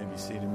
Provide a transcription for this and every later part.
may be seated.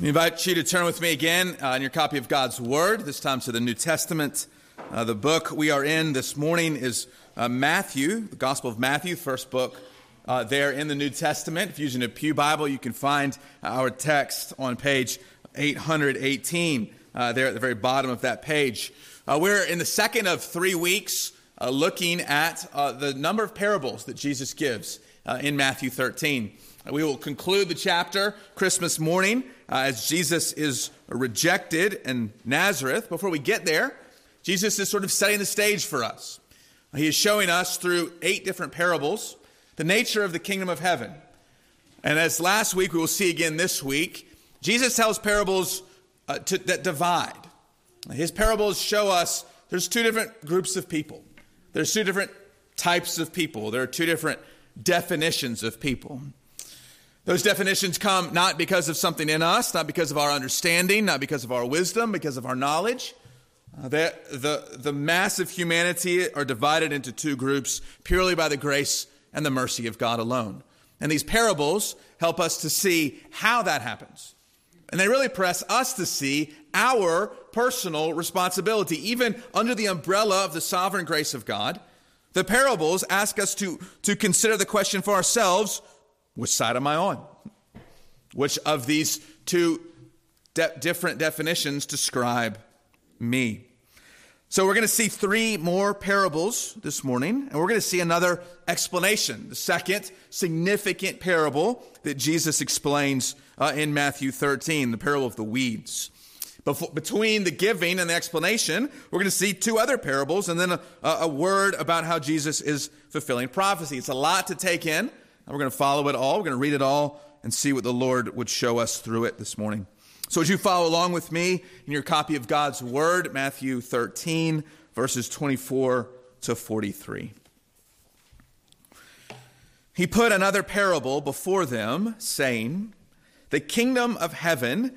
Invite you to turn with me again uh, in your copy of God's Word, this time to the New Testament. Uh, the book we are in this morning is uh, Matthew, the Gospel of Matthew, first book uh, there in the New Testament. If you're using a Pew Bible, you can find our text on page 818, uh, there at the very bottom of that page. Uh, we're in the second of three weeks looking at the number of parables that Jesus gives in Matthew 13. We will conclude the chapter Christmas morning uh, as Jesus is rejected in Nazareth. Before we get there, Jesus is sort of setting the stage for us. He is showing us through eight different parables the nature of the kingdom of heaven. And as last week, we will see again this week, Jesus tells parables uh, to, that divide. His parables show us there's two different groups of people, there's two different types of people, there are two different definitions of people. Those definitions come not because of something in us, not because of our understanding, not because of our wisdom, because of our knowledge. Uh, the, the, the mass of humanity are divided into two groups purely by the grace and the mercy of God alone. And these parables help us to see how that happens. And they really press us to see our personal responsibility, even under the umbrella of the sovereign grace of God. The parables ask us to, to consider the question for ourselves which side am I on? Which of these two de- different definitions describe me? So we're going to see three more parables this morning, and we're going to see another explanation, the second significant parable that Jesus explains uh, in Matthew 13, the parable of the weeds. Before, between the giving and the explanation, we're going to see two other parables and then a, a word about how Jesus is fulfilling prophecy. It's a lot to take in. And we're going to follow it all. We're going to read it all and see what the Lord would show us through it this morning. So, as you follow along with me in your copy of God's Word, Matthew 13, verses 24 to 43. He put another parable before them, saying, The kingdom of heaven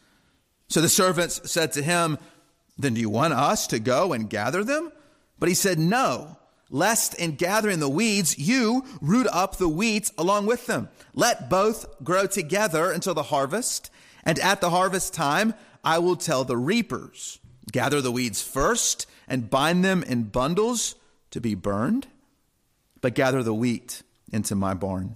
So the servants said to him, Then do you want us to go and gather them? But he said, No lest in gathering the weeds, you root up the wheat along with them. Let both grow together until the harvest. And at the harvest time, I will tell the reapers, gather the weeds first and bind them in bundles to be burned, but gather the wheat into my barn.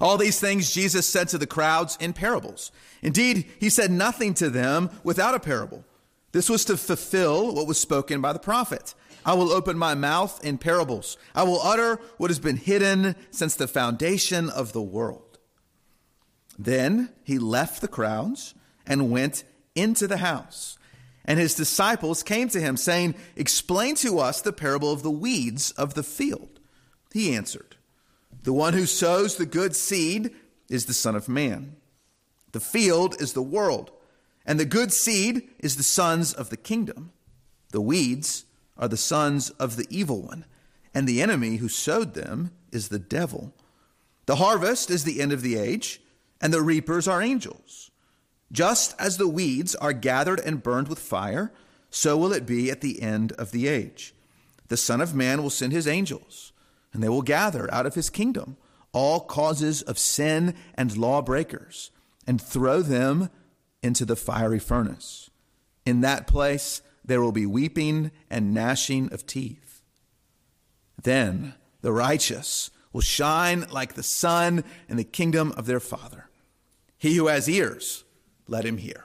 All these things Jesus said to the crowds in parables. Indeed, he said nothing to them without a parable. This was to fulfill what was spoken by the prophet. I will open my mouth in parables. I will utter what has been hidden since the foundation of the world. Then he left the crowds and went into the house. And his disciples came to him, saying, Explain to us the parable of the weeds of the field. He answered, The one who sows the good seed is the Son of Man. The field is the world, and the good seed is the sons of the kingdom. The weeds are the sons of the evil one, and the enemy who sowed them is the devil. The harvest is the end of the age, and the reapers are angels. Just as the weeds are gathered and burned with fire, so will it be at the end of the age. The Son of Man will send his angels, and they will gather out of his kingdom all causes of sin and lawbreakers, and throw them into the fiery furnace. In that place, there will be weeping and gnashing of teeth. Then the righteous will shine like the sun in the kingdom of their Father. He who has ears, let him hear.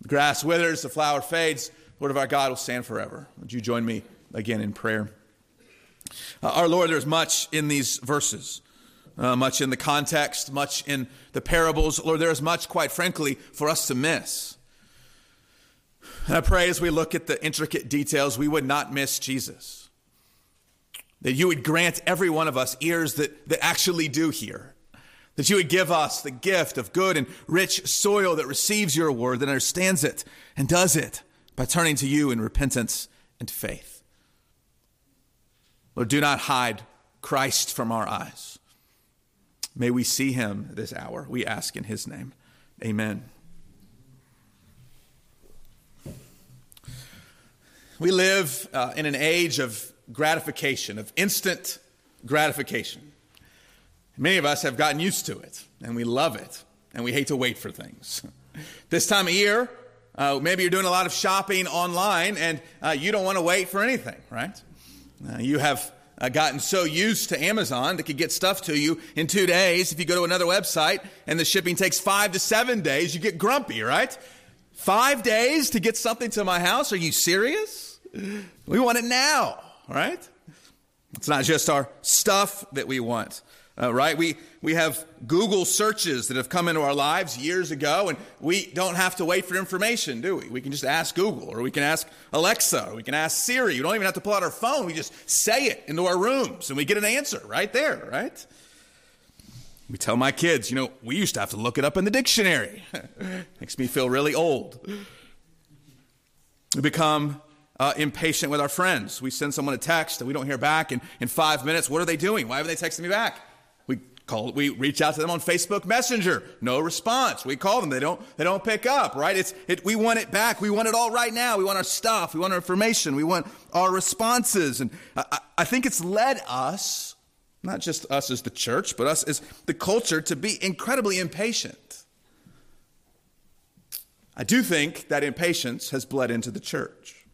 The grass withers, the flower fades, the of our God will stand forever. Would you join me again in prayer? Uh, our Lord, there's much in these verses, uh, much in the context, much in the parables. Lord, there is much, quite frankly, for us to miss. And I pray as we look at the intricate details, we would not miss Jesus. That you would grant every one of us ears that, that actually do hear. That you would give us the gift of good and rich soil that receives your word, that understands it and does it by turning to you in repentance and faith. Lord, do not hide Christ from our eyes. May we see him this hour. We ask in his name. Amen. We live uh, in an age of gratification, of instant gratification. Many of us have gotten used to it, and we love it, and we hate to wait for things. this time of year, uh, maybe you're doing a lot of shopping online, and uh, you don't want to wait for anything, right? Uh, you have uh, gotten so used to Amazon that could get stuff to you in two days. If you go to another website and the shipping takes five to seven days, you get grumpy, right? Five days to get something to my house? Are you serious? We want it now right? It's not just our stuff that we want, uh, right? We, we have Google searches that have come into our lives years ago, and we don't have to wait for information, do we? We can just ask Google, or we can ask Alexa, or we can ask Siri. We don't even have to pull out our phone. We just say it into our rooms, and we get an answer right there, right? We tell my kids, you know, we used to have to look it up in the dictionary. Makes me feel really old. We become uh, impatient with our friends. We send someone a text and we don't hear back in, in five minutes. What are they doing? Why haven't they texted me back? Call, we reach out to them on Facebook Messenger. No response. We call them. They don't, they don't pick up, right? It's, it, we want it back. We want it all right now. We want our stuff. We want our information. We want our responses. And I, I think it's led us, not just us as the church, but us as the culture to be incredibly impatient. I do think that impatience has bled into the church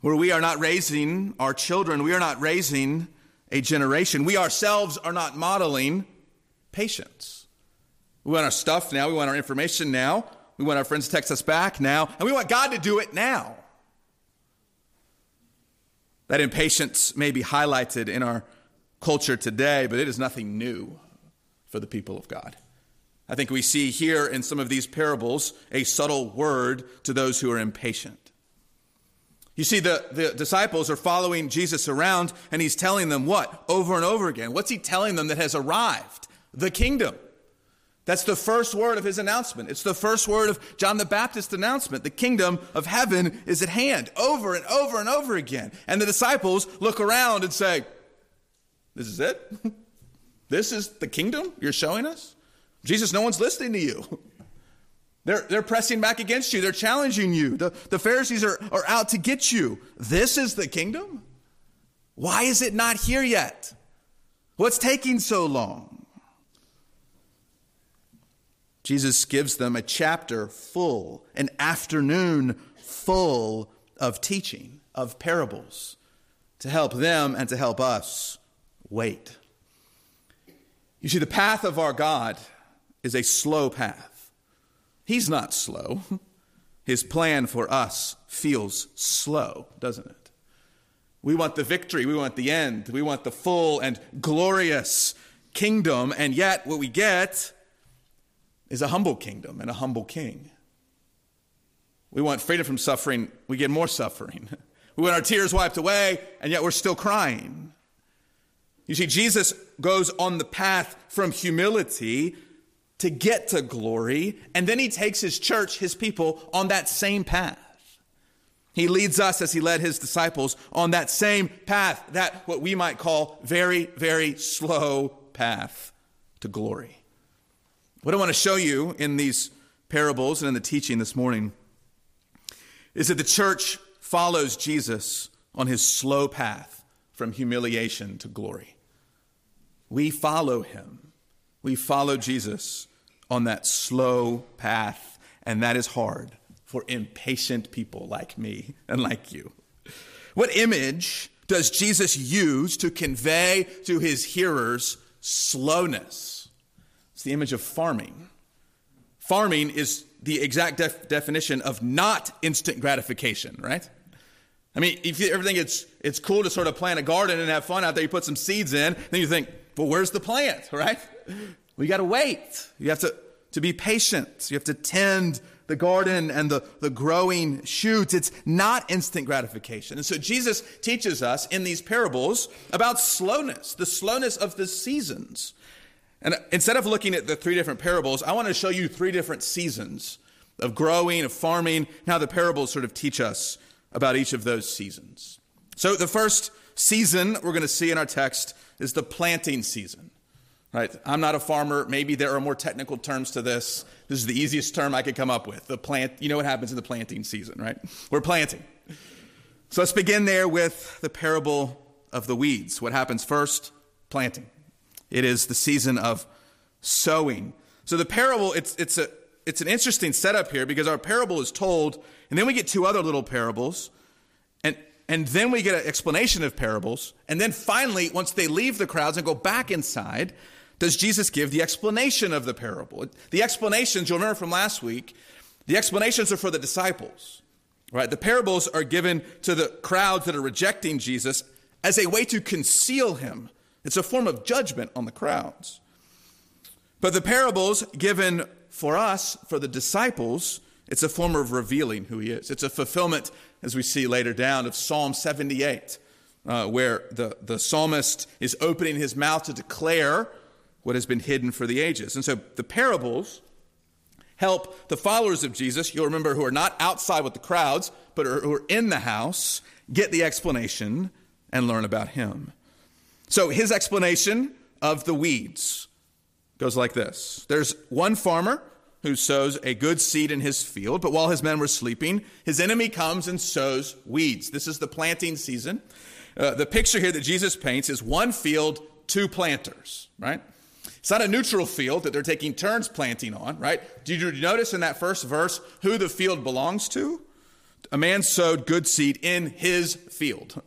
where we are not raising our children, we are not raising a generation. We ourselves are not modeling patience. We want our stuff now, we want our information now, we want our friends to text us back now, and we want God to do it now. That impatience may be highlighted in our culture today, but it is nothing new for the people of God. I think we see here in some of these parables a subtle word to those who are impatient. You see, the, the disciples are following Jesus around, and he's telling them what? Over and over again. What's he telling them that has arrived? The kingdom. That's the first word of his announcement. It's the first word of John the Baptist's announcement. The kingdom of heaven is at hand, over and over and over again. And the disciples look around and say, This is it? this is the kingdom you're showing us? Jesus, no one's listening to you. They're, they're pressing back against you. They're challenging you. The, the Pharisees are, are out to get you. This is the kingdom? Why is it not here yet? What's taking so long? Jesus gives them a chapter full, an afternoon full of teaching, of parables, to help them and to help us wait. You see, the path of our God is a slow path. He's not slow. His plan for us feels slow, doesn't it? We want the victory, we want the end, we want the full and glorious kingdom, and yet what we get is a humble kingdom and a humble king. We want freedom from suffering, we get more suffering. We want our tears wiped away, and yet we're still crying. You see, Jesus goes on the path from humility to get to glory, and then he takes his church, his people, on that same path. He leads us as he led his disciples on that same path, that what we might call very, very slow path to glory. What I want to show you in these parables and in the teaching this morning is that the church follows Jesus on his slow path from humiliation to glory. We follow him. We follow Jesus on that slow path, and that is hard for impatient people like me and like you. What image does Jesus use to convey to his hearers slowness? It's the image of farming. Farming is the exact def- definition of not instant gratification, right? I mean, if you ever think it's, it's cool to sort of plant a garden and have fun out there, you put some seeds in, then you think, well, where's the plant, right? We got to wait. You have to, to be patient. You have to tend the garden and the, the growing shoots. It's not instant gratification. And so Jesus teaches us in these parables about slowness, the slowness of the seasons. And instead of looking at the three different parables, I want to show you three different seasons of growing, of farming, how the parables sort of teach us about each of those seasons. So the first season we're going to see in our text is the planting season. Right? I'm not a farmer. Maybe there are more technical terms to this. This is the easiest term I could come up with. The plant, you know what happens in the planting season, right? We're planting. So let's begin there with the parable of the weeds. What happens first? Planting. It is the season of sowing. So the parable, it's, it's, a, it's an interesting setup here because our parable is told, and then we get two other little parables, and, then we get an explanation of parables, and then finally, once they leave the crowds and go back inside, does Jesus give the explanation of the parable. The explanations, you'll remember from last week, the explanations are for the disciples. Right? The parables are given to the crowds that are rejecting Jesus as a way to conceal him. It's a form of judgment on the crowds. But the parables given for us, for the disciples, it's a form of revealing who he is. It's a fulfillment, as we see later down, of Psalm 78, uh, where the, the psalmist is opening his mouth to declare what has been hidden for the ages. And so the parables help the followers of Jesus, you'll remember, who are not outside with the crowds, but are, who are in the house, get the explanation and learn about him. So his explanation of the weeds goes like this There's one farmer who sows a good seed in his field, but while his men were sleeping, his enemy comes and sows weeds. This is the planting season. Uh, the picture here that Jesus paints is one field, two planters, right? It's not a neutral field that they're taking turns planting on, right? Did you notice in that first verse who the field belongs to? A man sowed good seed in his field.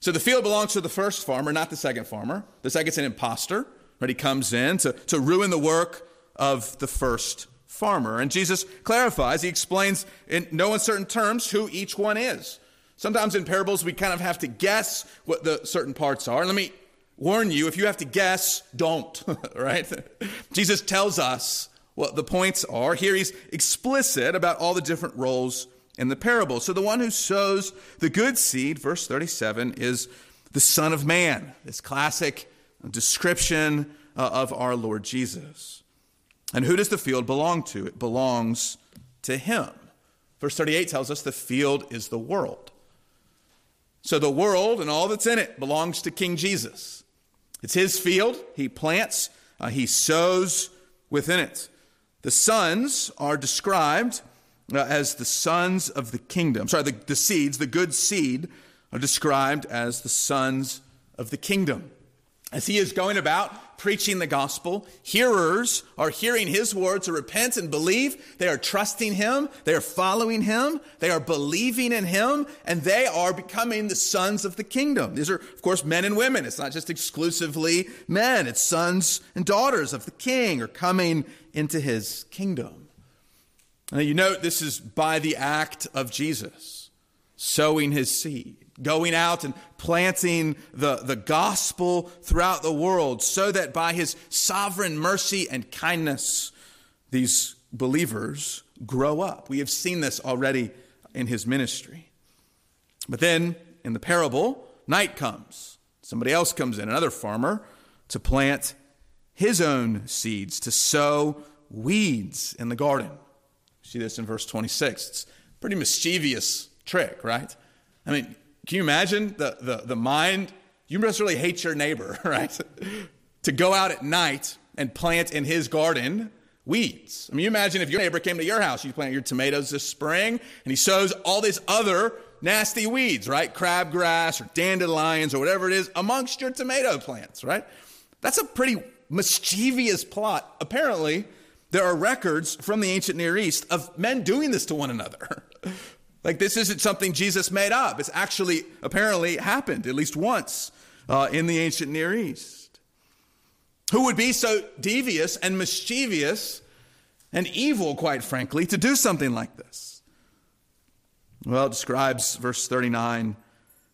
So the field belongs to the first farmer, not the second farmer. The second's an impostor, right? He comes in to, to ruin the work of the first farmer. And Jesus clarifies, he explains in no uncertain terms who each one is. Sometimes in parables, we kind of have to guess what the certain parts are. Let me warn you if you have to guess, don't, right? Jesus tells us what the points are. Here he's explicit about all the different roles in the parable. So the one who sows the good seed, verse 37, is the Son of Man, this classic description uh, of our Lord Jesus. And who does the field belong to? It belongs to him. Verse 38 tells us the field is the world. So the world and all that's in it belongs to King Jesus. It's his field. He plants, uh, he sows within it. The sons are described uh, as the sons of the kingdom. Sorry, the, the seeds, the good seed, are described as the sons of the kingdom. As he is going about preaching the gospel, hearers are hearing his words to repent and believe. They are trusting him. They are following him. They are believing in him, and they are becoming the sons of the kingdom. These are, of course, men and women. It's not just exclusively men. It's sons and daughters of the king are coming into his kingdom. Now you note this is by the act of Jesus sowing his seed going out and planting the, the gospel throughout the world so that by his sovereign mercy and kindness, these believers grow up. We have seen this already in his ministry. But then in the parable, night comes. Somebody else comes in, another farmer, to plant his own seeds, to sow weeds in the garden. See this in verse 26. It's pretty mischievous trick, right? I mean, can you imagine the, the, the mind? You must really hate your neighbor, right? to go out at night and plant in his garden weeds. I mean, you imagine if your neighbor came to your house, you plant your tomatoes this spring, and he sows all these other nasty weeds, right? Crabgrass or dandelions or whatever it is amongst your tomato plants, right? That's a pretty mischievous plot. Apparently, there are records from the ancient Near East of men doing this to one another. Like, this isn't something Jesus made up. It's actually apparently happened at least once uh, in the ancient Near East. Who would be so devious and mischievous and evil, quite frankly, to do something like this? Well, it describes verse 39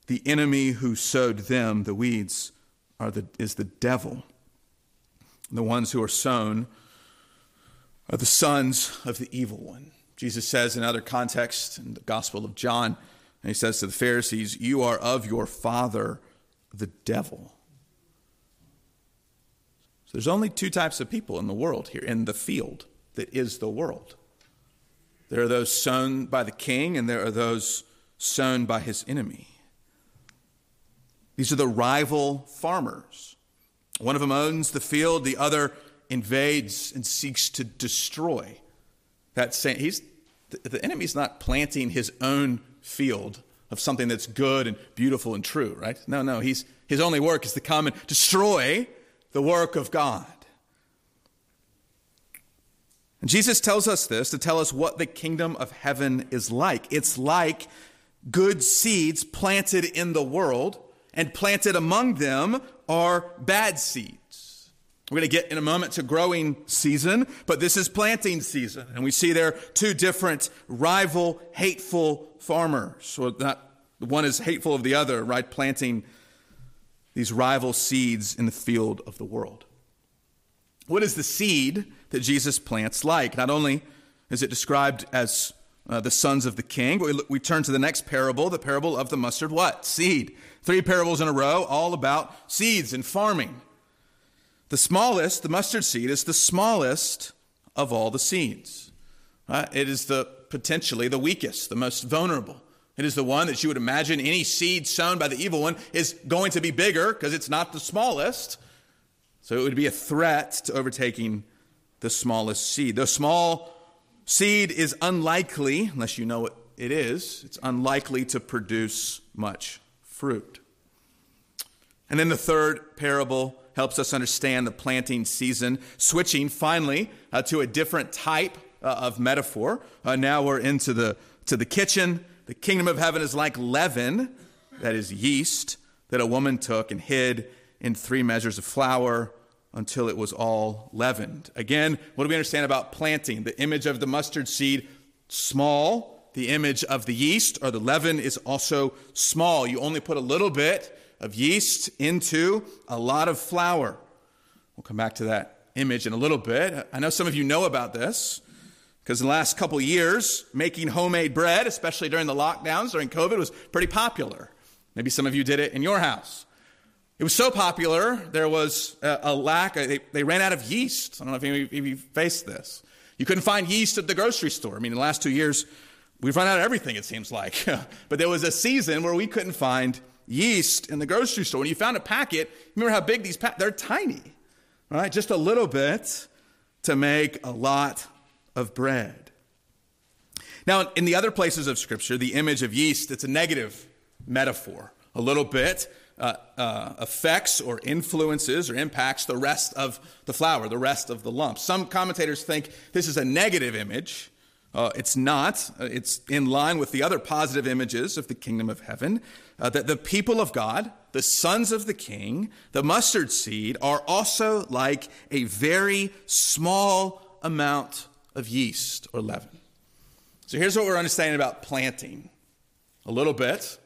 the enemy who sowed them, the weeds, are the, is the devil. The ones who are sown are the sons of the evil one. Jesus says in other contexts in the Gospel of John, and he says to the Pharisees, You are of your father, the devil. So there's only two types of people in the world here, in the field that is the world. There are those sown by the king, and there are those sown by his enemy. These are the rival farmers. One of them owns the field, the other invades and seeks to destroy that same. He's the enemy's not planting his own field of something that's good and beautiful and true, right? No, no. He's, his only work is to come and destroy the work of God. And Jesus tells us this to tell us what the kingdom of heaven is like. It's like good seeds planted in the world, and planted among them are bad seeds. We're going to get in a moment to growing season, but this is planting season. And we see there two different rival, hateful farmers. So that one is hateful of the other, right? Planting these rival seeds in the field of the world. What is the seed that Jesus plants like? Not only is it described as uh, the sons of the king, but we, we turn to the next parable, the parable of the mustard what? Seed. Three parables in a row, all about seeds and farming. The smallest, the mustard seed, is the smallest of all the seeds. Right? It is the potentially the weakest, the most vulnerable. It is the one that you would imagine any seed sown by the evil one is going to be bigger because it's not the smallest. So it would be a threat to overtaking the smallest seed. The small seed is unlikely, unless you know what it is, it's unlikely to produce much fruit. And then the third parable helps us understand the planting season, switching finally uh, to a different type uh, of metaphor. Uh, now we're into the, to the kitchen. The kingdom of heaven is like leaven, that is yeast, that a woman took and hid in three measures of flour until it was all leavened. Again, what do we understand about planting? The image of the mustard seed, small. The image of the yeast or the leaven is also small. You only put a little bit of yeast into a lot of flour. We'll come back to that image in a little bit. I know some of you know about this because in the last couple years, making homemade bread, especially during the lockdowns during COVID, was pretty popular. Maybe some of you did it in your house. It was so popular, there was a, a lack, they, they, ran out of yeast. I don't know if any of you faced this. You couldn't find yeast at the grocery store. I mean, in the last two years, we've run out of everything, it seems like. but there was a season where we couldn't find yeast in the grocery store. When you found a packet, remember how big these packets, they're tiny, right? Just a little bit to make a lot of bread. Now, in the other places of Scripture, the image of yeast, it's a negative metaphor. A little bit uh, uh, affects or influences or impacts the rest of the flour, the rest of the lump. Some commentators think this is a negative image uh, it's not. Uh, it's in line with the other positive images of the kingdom of heaven uh, that the people of God, the sons of the king, the mustard seed, are also like a very small amount of yeast or leaven. So here's what we're understanding about planting a little bit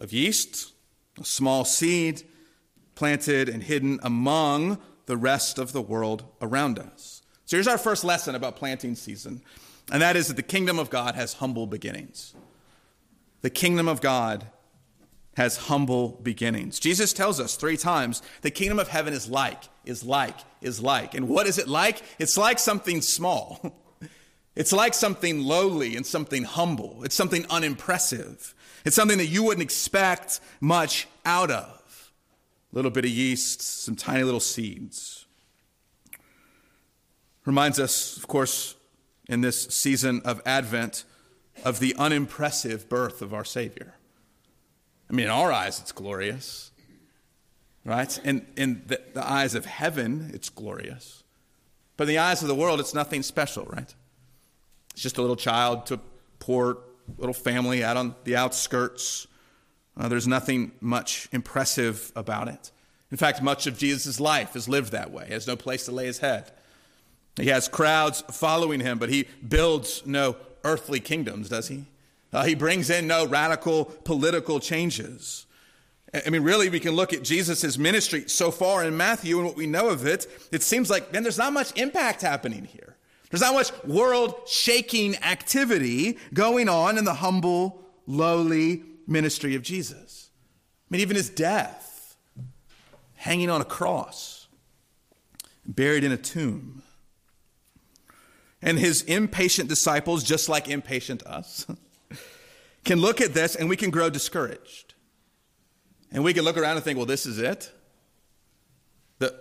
of yeast, a small seed planted and hidden among the rest of the world around us. So here's our first lesson about planting season and that is that the kingdom of God has humble beginnings. The kingdom of God has humble beginnings. Jesus tells us three times the kingdom of heaven is like, is like, is like. And what is it like? It's like something small. It's like something lowly and something humble. It's something unimpressive. It's something that you wouldn't expect much out of. A little bit of yeast, some tiny little seeds. Reminds us, of course, in this season of Advent of the unimpressive birth of our Savior. I mean, in our eyes, it's glorious, right? In, in the, the eyes of heaven, it's glorious. But in the eyes of the world, it's nothing special, right? It's just a little child to poor little family out on the outskirts. Uh, there's nothing much impressive about it. In fact, much of Jesus' life is lived that way. He has no place to lay his head. He has crowds following him, but he builds no earthly kingdoms, does he? Uh, he brings in no radical political changes. I mean, really, we can look at Jesus' ministry so far in Matthew and what we know of it. It seems like, man, there's not much impact happening here. There's not much world shaking activity going on in the humble, lowly ministry of Jesus. I mean, even his death, hanging on a cross, buried in a tomb. And his impatient disciples, just like impatient us, can look at this and we can grow discouraged. And we can look around and think, well, this is it. The,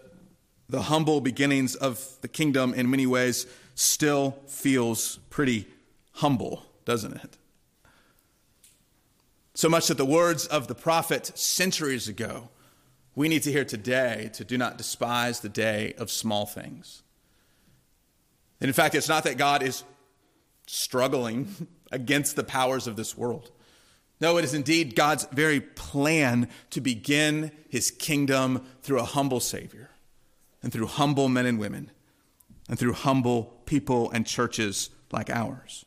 the humble beginnings of the kingdom, in many ways, still feels pretty humble, doesn't it? So much that the words of the prophet centuries ago, we need to hear today to do not despise the day of small things. And in fact, it's not that God is struggling against the powers of this world. No, it is indeed God's very plan to begin his kingdom through a humble Savior and through humble men and women and through humble people and churches like ours.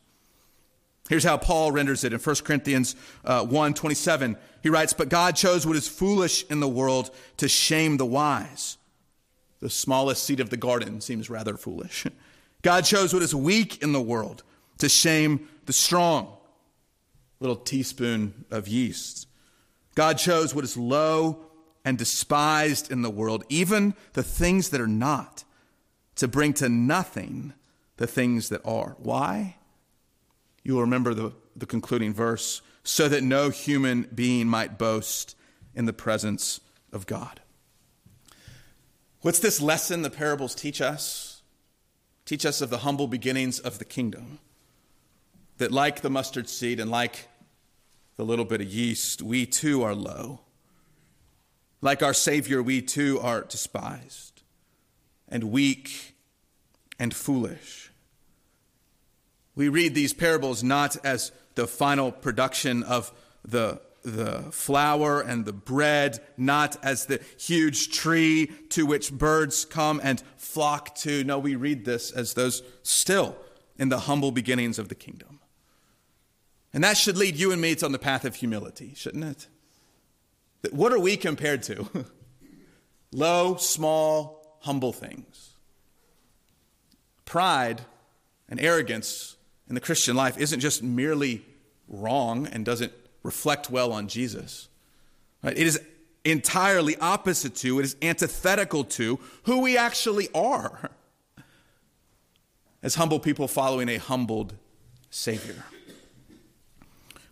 Here's how Paul renders it in 1 Corinthians uh, 1 27. He writes, But God chose what is foolish in the world to shame the wise. The smallest seed of the garden seems rather foolish. God chose what is weak in the world to shame the strong. Little teaspoon of yeast. God chose what is low and despised in the world, even the things that are not, to bring to nothing the things that are. Why? You will remember the, the concluding verse so that no human being might boast in the presence of God. What's this lesson the parables teach us? teach us of the humble beginnings of the kingdom. That, like the mustard seed and like the little bit of yeast, we too are low. Like our Savior, we too are despised and weak and foolish. We read these parables not as the final production of the the flour and the bread, not as the huge tree to which birds come and flock to. No, we read this as those still in the humble beginnings of the kingdom. And that should lead you and me to on the path of humility, shouldn't it? What are we compared to? Low, small, humble things. Pride and arrogance in the Christian life isn't just merely wrong and doesn't reflect well on Jesus. Right? It is entirely opposite to, it is antithetical to who we actually are as humble people following a humbled Savior.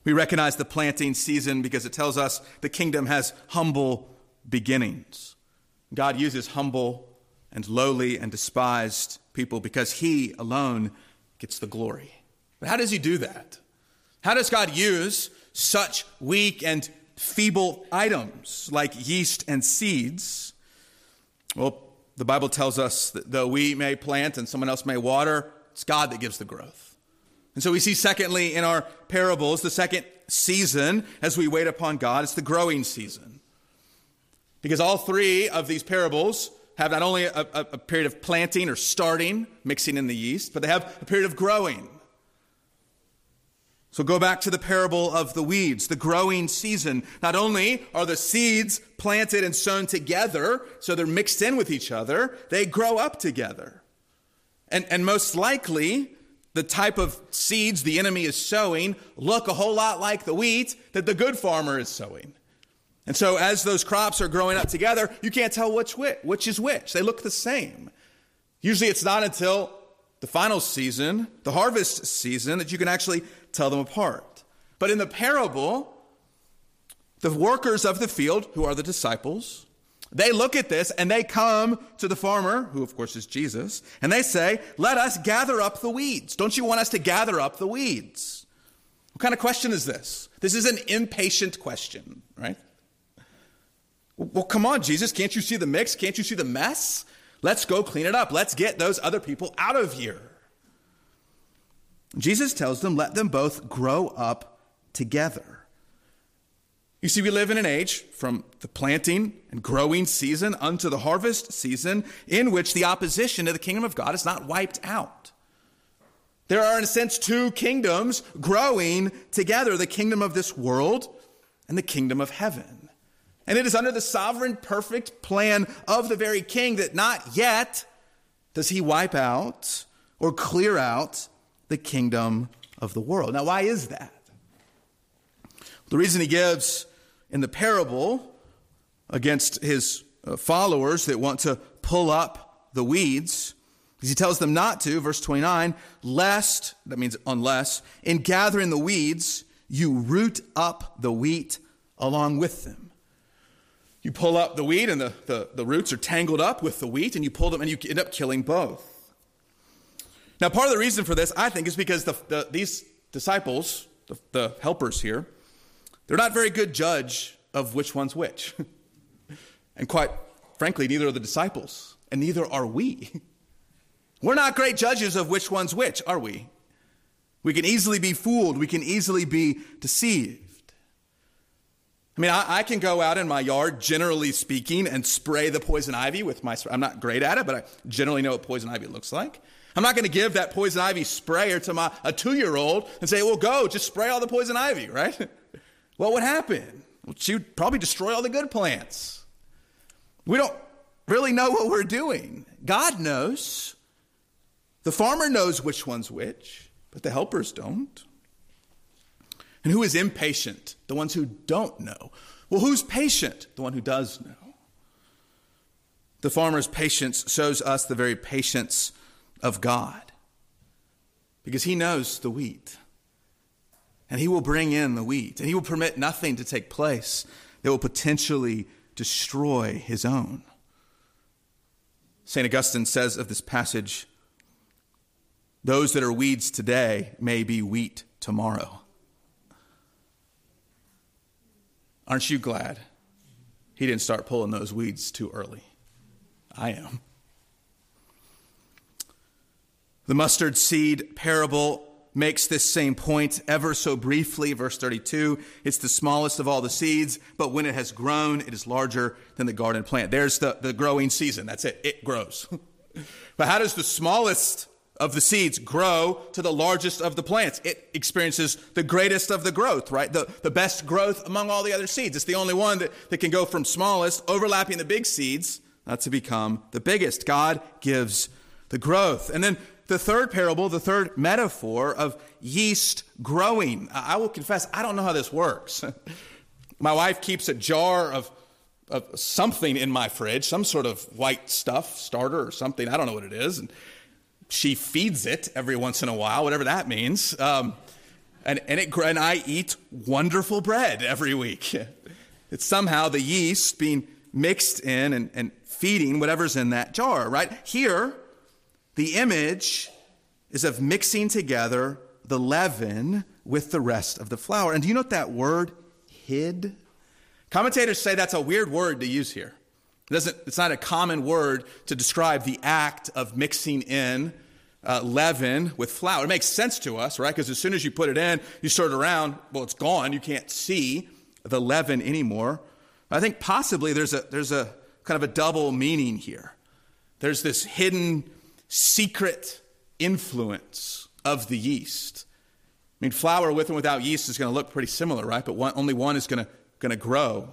We recognize the planting season because it tells us the kingdom has humble beginnings. God uses humble and lowly and despised people because He alone gets the glory. But how does He do that? How does God use such weak and feeble items like yeast and seeds? Well, the Bible tells us that though we may plant and someone else may water, it's God that gives the growth. And so we see, secondly, in our parables, the second season as we wait upon God, it's the growing season. Because all three of these parables have not only a, a, a period of planting or starting, mixing in the yeast, but they have a period of growing. So go back to the parable of the weeds, the growing season. Not only are the seeds planted and sown together, so they're mixed in with each other, they grow up together. And, and most likely, the type of seeds the enemy is sowing look a whole lot like the wheat that the good farmer is sowing. And so as those crops are growing up together, you can't tell which, which is which. They look the same. Usually it's not until the final season, the harvest season, that you can actually tell them apart. But in the parable, the workers of the field, who are the disciples, they look at this and they come to the farmer, who of course is Jesus, and they say, Let us gather up the weeds. Don't you want us to gather up the weeds? What kind of question is this? This is an impatient question, right? Well, come on, Jesus. Can't you see the mix? Can't you see the mess? Let's go clean it up. Let's get those other people out of here. Jesus tells them, let them both grow up together. You see, we live in an age from the planting and growing season unto the harvest season in which the opposition to the kingdom of God is not wiped out. There are, in a sense, two kingdoms growing together the kingdom of this world and the kingdom of heaven. And it is under the sovereign, perfect plan of the very king that not yet does he wipe out or clear out the kingdom of the world. Now, why is that? The reason he gives in the parable against his uh, followers that want to pull up the weeds he tells them not to, verse 29, lest, that means unless, in gathering the weeds, you root up the wheat along with them. You pull up the wheat and the, the, the roots are tangled up with the wheat, and you pull them and you end up killing both. Now, part of the reason for this, I think, is because the, the, these disciples, the, the helpers here, they're not very good judge of which one's which. and quite frankly, neither are the disciples, and neither are we. We're not great judges of which one's which, are we? We can easily be fooled. We can easily be deceived. I mean, I, I, can go out in my yard, generally speaking, and spray the poison ivy with my. I'm not great at it, but I generally know what poison ivy looks like. I'm not going to give that poison ivy sprayer to my a two year old and say, "Well, go, just spray all the poison ivy." Right? what would happen? Well, she would probably destroy all the good plants. We don't really know what we're doing. God knows. The farmer knows which one's which, but the helpers don't. And who is impatient? The ones who don't know. Well, who's patient? The one who does know. The farmer's patience shows us the very patience of God because he knows the wheat. And he will bring in the wheat, and he will permit nothing to take place that will potentially destroy his own. St. Augustine says of this passage those that are weeds today may be wheat tomorrow. Aren't you glad he didn't start pulling those weeds too early? I am. The mustard seed parable makes this same point ever so briefly. Verse 32 it's the smallest of all the seeds, but when it has grown, it is larger than the garden plant. There's the, the growing season. That's it, it grows. but how does the smallest of the seeds grow to the largest of the plants. It experiences the greatest of the growth, right? The, the best growth among all the other seeds. It's the only one that, that can go from smallest, overlapping the big seeds, not to become the biggest. God gives the growth. And then the third parable, the third metaphor of yeast growing. I will confess, I don't know how this works. my wife keeps a jar of, of something in my fridge, some sort of white stuff, starter or something. I don't know what it is. And she feeds it every once in a while, whatever that means. Um, and, and, it, and I eat wonderful bread every week. It's somehow the yeast being mixed in and, and feeding whatever's in that jar, right? Here, the image is of mixing together the leaven with the rest of the flour. And do you know what that word hid? Commentators say that's a weird word to use here. It doesn't, it's not a common word to describe the act of mixing in uh, leaven with flour. It makes sense to us, right? Because as soon as you put it in, you stir it around, well, it's gone. You can't see the leaven anymore. I think possibly there's a, there's a kind of a double meaning here. There's this hidden, secret influence of the yeast. I mean, flour with and without yeast is going to look pretty similar, right? But one, only one is going to, going to grow,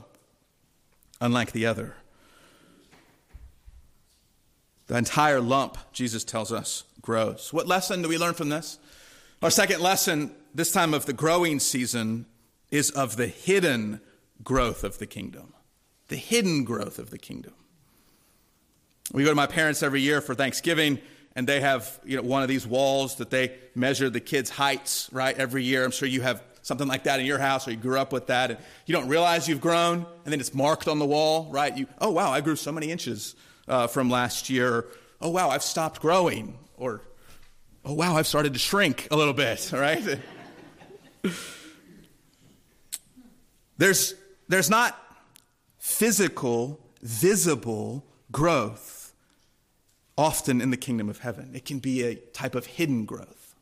unlike the other. The entire lump, Jesus tells us, grows. What lesson do we learn from this? Our second lesson, this time of the growing season, is of the hidden growth of the kingdom. The hidden growth of the kingdom. We go to my parents every year for Thanksgiving, and they have you know, one of these walls that they measure the kids' heights, right, every year. I'm sure you have something like that in your house or you grew up with that and you don't realize you've grown and then it's marked on the wall right you oh wow i grew so many inches uh, from last year. Oh, wow, I've stopped growing. Or, oh, wow, I've started to shrink a little bit, right? there's, there's not physical, visible growth often in the kingdom of heaven. It can be a type of hidden growth.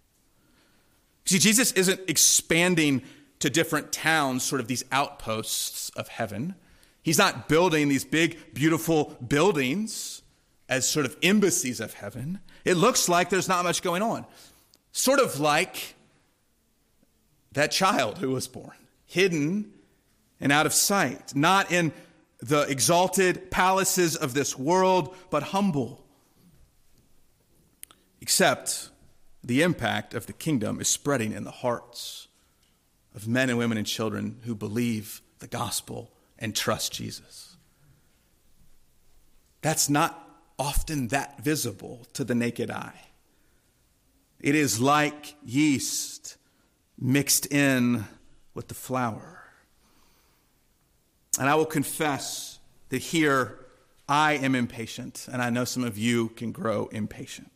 See, Jesus isn't expanding to different towns, sort of these outposts of heaven. He's not building these big, beautiful buildings as sort of embassies of heaven. It looks like there's not much going on. Sort of like that child who was born, hidden and out of sight, not in the exalted palaces of this world, but humble. Except the impact of the kingdom is spreading in the hearts of men and women and children who believe the gospel and trust Jesus. That's not often that visible to the naked eye. It is like yeast mixed in with the flour. And I will confess that here I am impatient, and I know some of you can grow impatient.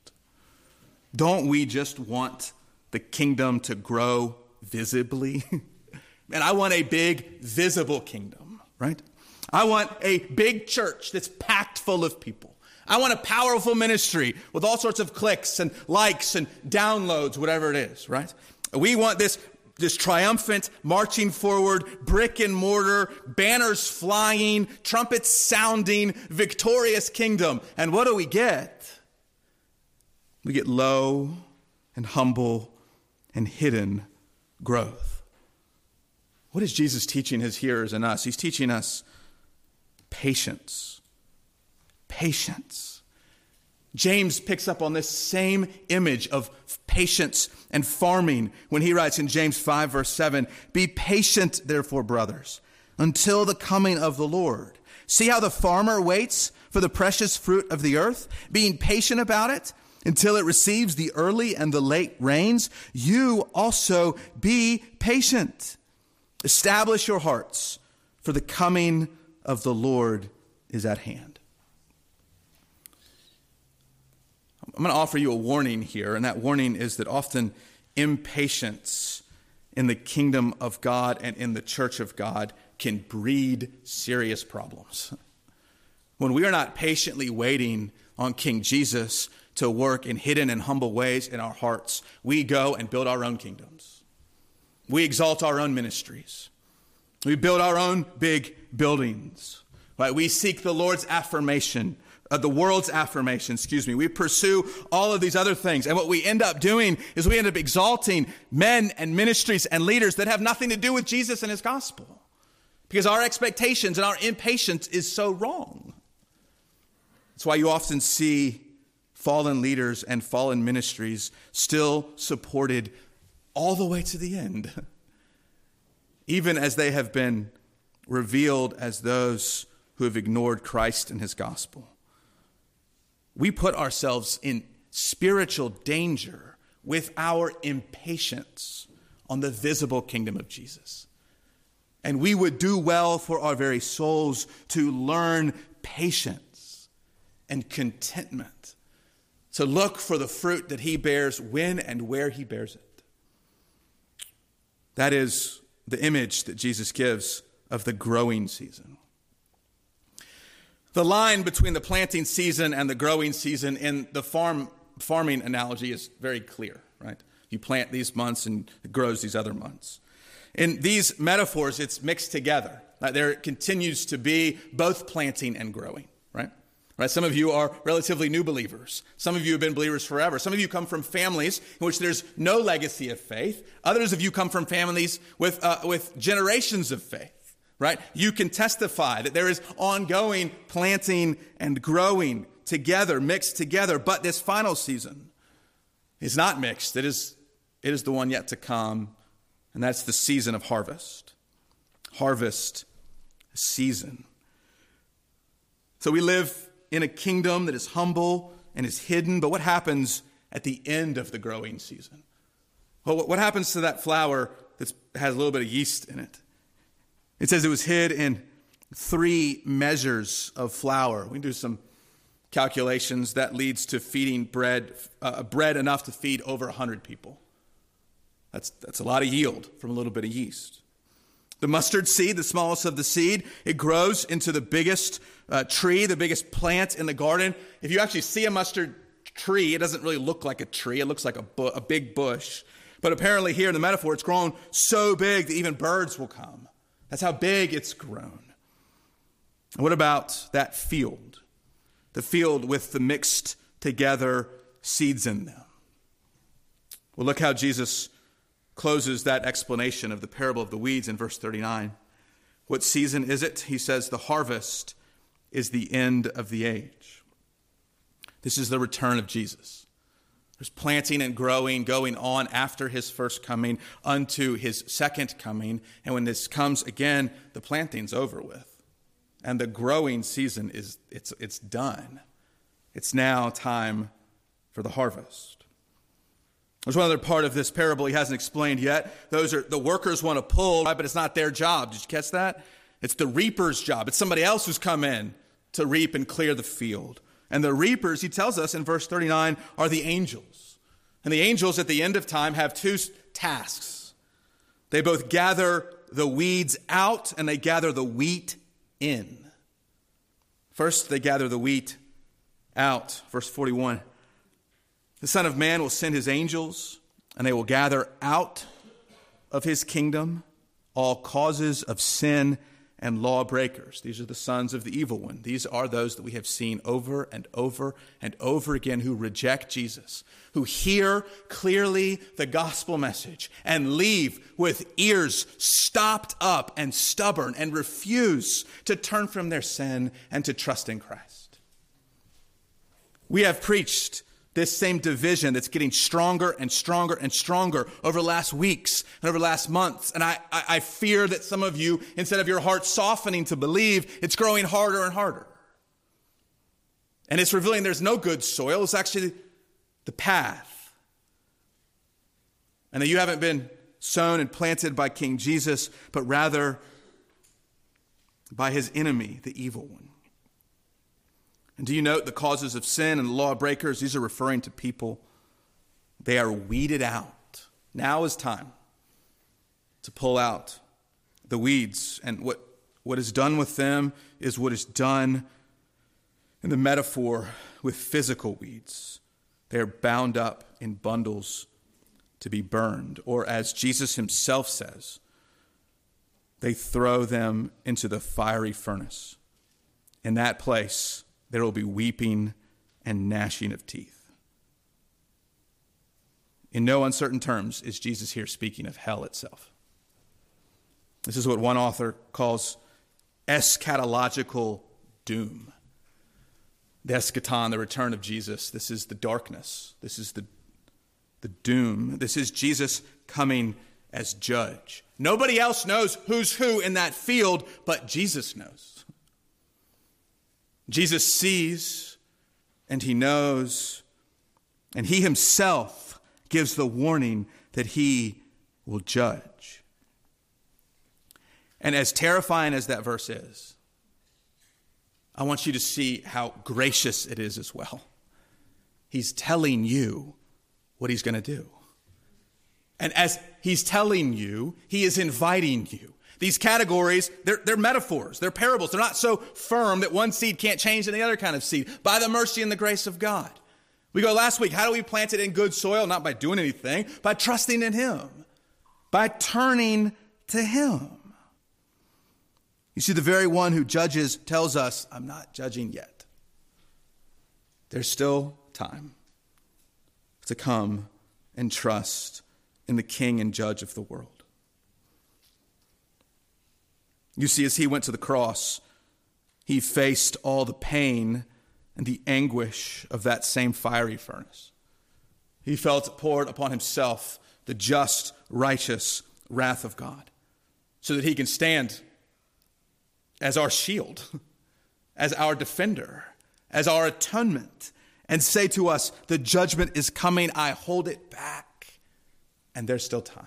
Don't we just want the kingdom to grow visibly? and I want a big, visible kingdom, right? I want a big church that's packed full of people. I want a powerful ministry with all sorts of clicks and likes and downloads, whatever it is, right? We want this, this triumphant, marching forward, brick and mortar, banners flying, trumpets sounding, victorious kingdom. And what do we get? We get low and humble and hidden growth. What is Jesus teaching his hearers and us? He's teaching us patience patience. James picks up on this same image of patience and farming when he writes in James 5, verse 7 Be patient, therefore, brothers, until the coming of the Lord. See how the farmer waits for the precious fruit of the earth, being patient about it until it receives the early and the late rains. You also be patient. Establish your hearts, for the coming of the Lord is at hand. I'm going to offer you a warning here, and that warning is that often impatience in the kingdom of God and in the church of God can breed serious problems. When we are not patiently waiting on King Jesus to work in hidden and humble ways in our hearts, we go and build our own kingdoms. We exalt our own ministries. We build our own big buildings. Right? We seek the Lord's affirmation uh, the world's affirmation, excuse me. We pursue all of these other things. And what we end up doing is we end up exalting men and ministries and leaders that have nothing to do with Jesus and his gospel. Because our expectations and our impatience is so wrong. That's why you often see fallen leaders and fallen ministries still supported all the way to the end, even as they have been revealed as those who have ignored Christ and his gospel we put ourselves in spiritual danger with our impatience on the visible kingdom of Jesus. And we would do well for our very souls to learn patience and contentment, to look for the fruit that He bears when and where He bears it. That is the image that Jesus gives of the growing season. The line between the planting season and the growing season in the farm farming analogy is very clear, right? You plant these months and it grows these other months. In these metaphors, it's mixed together. There continues to be both planting and growing, right? Some of you are relatively new believers. Some of you have been believers forever. Some of you come from families in which there's no legacy of faith. Others of you come from families with, uh, with generations of faith right? You can testify that there is ongoing planting and growing together, mixed together. But this final season is not mixed. It is, it is the one yet to come, and that's the season of harvest. Harvest season. So we live in a kingdom that is humble and is hidden, but what happens at the end of the growing season? Well, what happens to that flour that has a little bit of yeast in it? It says it was hid in three measures of flour. We do some calculations. That leads to feeding bread, uh, bread enough to feed over 100 people. That's, that's a lot of yield from a little bit of yeast. The mustard seed, the smallest of the seed, it grows into the biggest uh, tree, the biggest plant in the garden. If you actually see a mustard tree, it doesn't really look like a tree. It looks like a, bu- a big bush. But apparently, here in the metaphor, it's grown so big that even birds will come. That's how big it's grown. What about that field? The field with the mixed together seeds in them. Well, look how Jesus closes that explanation of the parable of the weeds in verse 39. What season is it? He says, The harvest is the end of the age. This is the return of Jesus. There's planting and growing going on after his first coming unto his second coming. And when this comes again, the planting's over with. And the growing season is it's, it's done. It's now time for the harvest. There's one other part of this parable he hasn't explained yet. Those are the workers want to pull, right, but it's not their job. Did you catch that? It's the reaper's job. It's somebody else who's come in to reap and clear the field. And the reapers, he tells us in verse 39, are the angels. And the angels at the end of time have two tasks. They both gather the weeds out and they gather the wheat in. First, they gather the wheat out. Verse 41 The Son of Man will send his angels, and they will gather out of his kingdom all causes of sin and lawbreakers. These are the sons of the evil one. These are those that we have seen over and over and over again who reject Jesus, who hear clearly the gospel message and leave with ears stopped up and stubborn and refuse to turn from their sin and to trust in Christ. We have preached this same division that's getting stronger and stronger and stronger over the last weeks and over the last months. And I, I, I fear that some of you, instead of your heart softening to believe, it's growing harder and harder. And it's revealing there's no good soil, it's actually the path. And that you haven't been sown and planted by King Jesus, but rather by his enemy, the evil one. And do you note the causes of sin and lawbreakers? These are referring to people. They are weeded out. Now is time to pull out the weeds. And what, what is done with them is what is done in the metaphor with physical weeds. They are bound up in bundles to be burned. Or as Jesus himself says, they throw them into the fiery furnace. In that place, there will be weeping and gnashing of teeth. In no uncertain terms is Jesus here speaking of hell itself. This is what one author calls eschatological doom. The eschaton, the return of Jesus, this is the darkness. This is the, the doom. This is Jesus coming as judge. Nobody else knows who's who in that field, but Jesus knows. Jesus sees and he knows, and he himself gives the warning that he will judge. And as terrifying as that verse is, I want you to see how gracious it is as well. He's telling you what he's going to do. And as he's telling you, he is inviting you. These categories, they're, they're metaphors, they're parables. They're not so firm that one seed can't change any other kind of seed. By the mercy and the grace of God. We go last week, how do we plant it in good soil? Not by doing anything, by trusting in Him, by turning to Him. You see, the very one who judges tells us, I'm not judging yet. There's still time to come and trust in the King and Judge of the world. You see, as he went to the cross, he faced all the pain and the anguish of that same fiery furnace. He felt poured upon himself the just, righteous wrath of God so that he can stand as our shield, as our defender, as our atonement, and say to us, The judgment is coming, I hold it back, and there's still time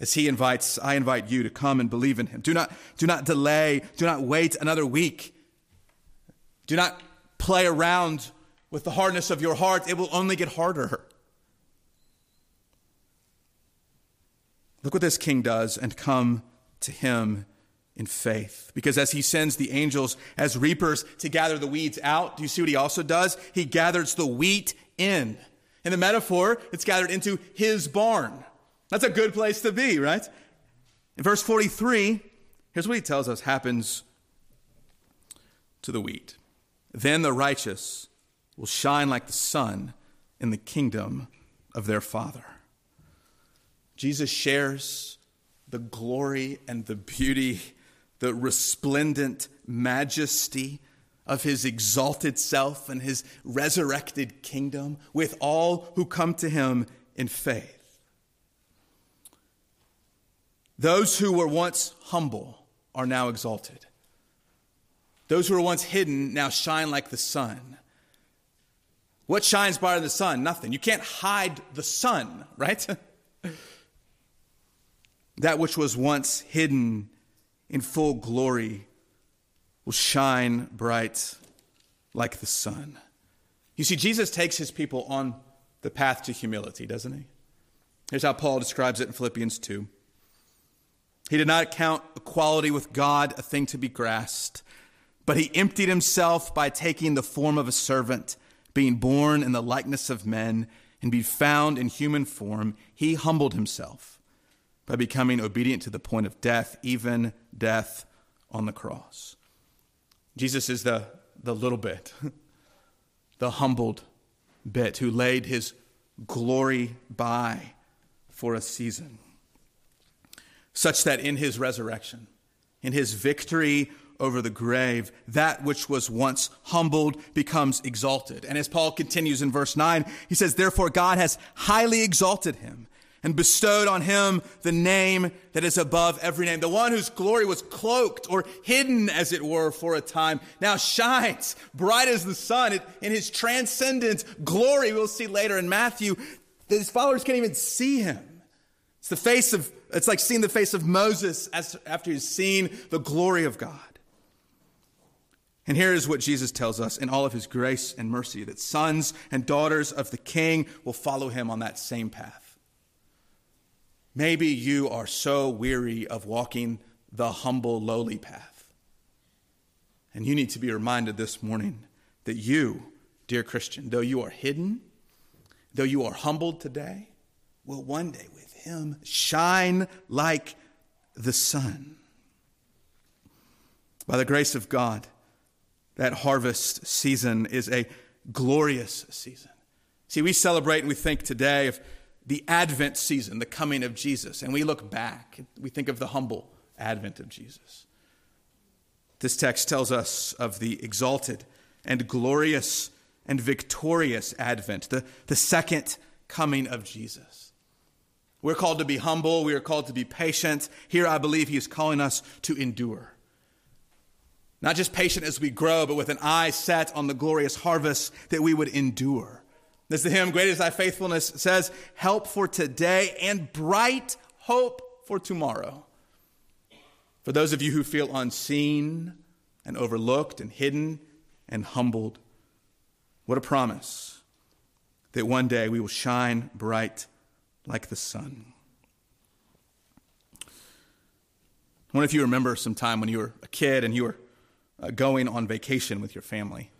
as he invites, I invite you to come and believe in him. Do not, do not delay. Do not wait another week. Do not play around with the hardness of your heart. It will only get harder. Look what this king does and come to him in faith. Because as he sends the angels as reapers to gather the weeds out, do you see what he also does? He gathers the wheat in. In the metaphor, it's gathered into his barn. That's a good place to be, right? In verse 43, here's what he tells us happens to the wheat. Then the righteous will shine like the sun in the kingdom of their Father. Jesus shares the glory and the beauty, the resplendent majesty of his exalted self and his resurrected kingdom with all who come to him in faith. Those who were once humble are now exalted. Those who were once hidden now shine like the sun. What shines brighter than the sun? Nothing. You can't hide the sun, right? that which was once hidden in full glory will shine bright like the sun. You see, Jesus takes his people on the path to humility, doesn't he? Here's how Paul describes it in Philippians 2. He did not count equality with God a thing to be grasped, but he emptied himself by taking the form of a servant, being born in the likeness of men, and being found in human form. He humbled himself by becoming obedient to the point of death, even death on the cross. Jesus is the, the little bit, the humbled bit who laid his glory by for a season, such that in his resurrection, in his victory over the grave, that which was once humbled becomes exalted. And as Paul continues in verse 9, he says, Therefore God has highly exalted him and bestowed on him the name that is above every name. The one whose glory was cloaked or hidden, as it were, for a time, now shines bright as the sun in his transcendent glory. We'll see later in Matthew that his followers can't even see him. It's the face of, it's like seeing the face of Moses as, after he's seen the glory of God. And here is what Jesus tells us in all of his grace and mercy that sons and daughters of the king will follow him on that same path. Maybe you are so weary of walking the humble, lowly path. And you need to be reminded this morning that you, dear Christian, though you are hidden, though you are humbled today, will one day Him shine like the sun. By the grace of God, that harvest season is a glorious season. See, we celebrate and we think today of the Advent season, the coming of Jesus, and we look back, we think of the humble advent of Jesus. This text tells us of the exalted and glorious and victorious advent, the, the second coming of Jesus. We're called to be humble, we are called to be patient. Here, I believe he is calling us to endure. Not just patient as we grow, but with an eye set on the glorious harvest that we would endure. As the hymn, Great is Thy Faithfulness, says, help for today and bright hope for tomorrow. For those of you who feel unseen and overlooked and hidden and humbled, what a promise that one day we will shine bright like the sun. I wonder if you remember some time when you were a kid and you were uh, going on vacation with your family.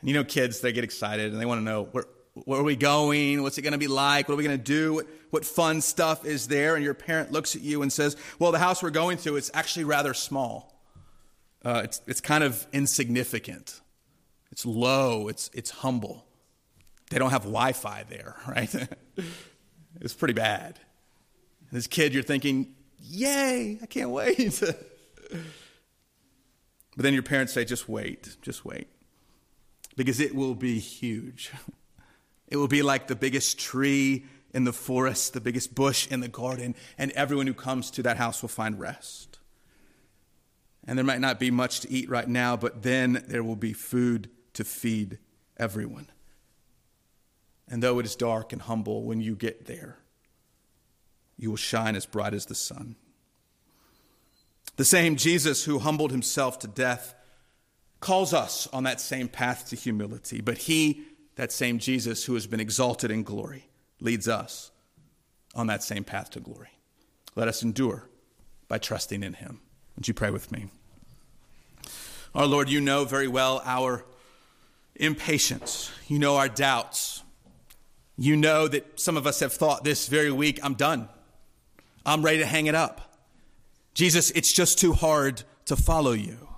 And you know, kids, they get excited and they want to know where, where are we going? What's it going to be like? What are we going to do? What, what fun stuff is there? And your parent looks at you and says, Well, the house we're going to, it's actually rather small. Uh, it's, it's kind of insignificant. It's low. It's, it's humble. They don't have Wi Fi there, right? It's pretty bad. And a kid, you're thinking, Yay, I can't wait. but then your parents say, Just wait, just wait because it will be huge. It will be like the biggest tree in the forest, the biggest bush in the garden, and everyone who comes to that house will find rest. And there might not be much to eat right now, but then there will be food to feed everyone. And though it is dark and humble, when you get there, you will shine as bright as the sun. The same Jesus who humbled himself to death calls us on that same path to humility, but he, that same Jesus who has been exalted in glory, leads us on that same path to glory. Let us endure by trusting in him. Would you pray with me? Our Lord, you know very well our impatience. You know our doubts. You know that some of us have thought this very week, I'm done. I'm ready to hang it up. Jesus, it's just too hard to follow you.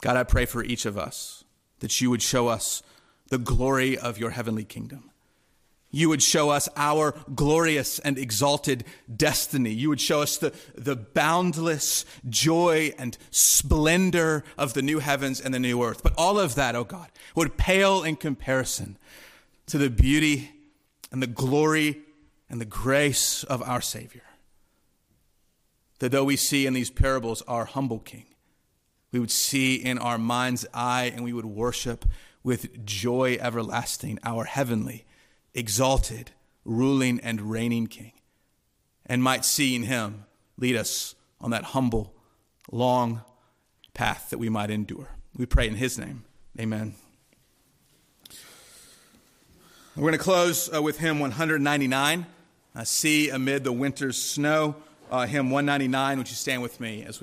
God, I pray for each of us that you would show us the glory of your heavenly kingdom. You would show us our glorious and exalted destiny. You would show us the, the boundless joy and splendor of the new heavens and the new earth. But all of that, oh God, would pale in comparison to the beauty and the glory and the grace of our Savior. That though we see in these parables our humble King, we would see in our mind's eye and we would worship with joy everlasting our heavenly, exalted, ruling, and reigning King, and might seeing him lead us on that humble, long path that we might endure. We pray in his name. Amen. We're going to close uh, with hymn 199, uh, See Amid the Winter's Snow. Uh, hymn 199, would you stand with me as we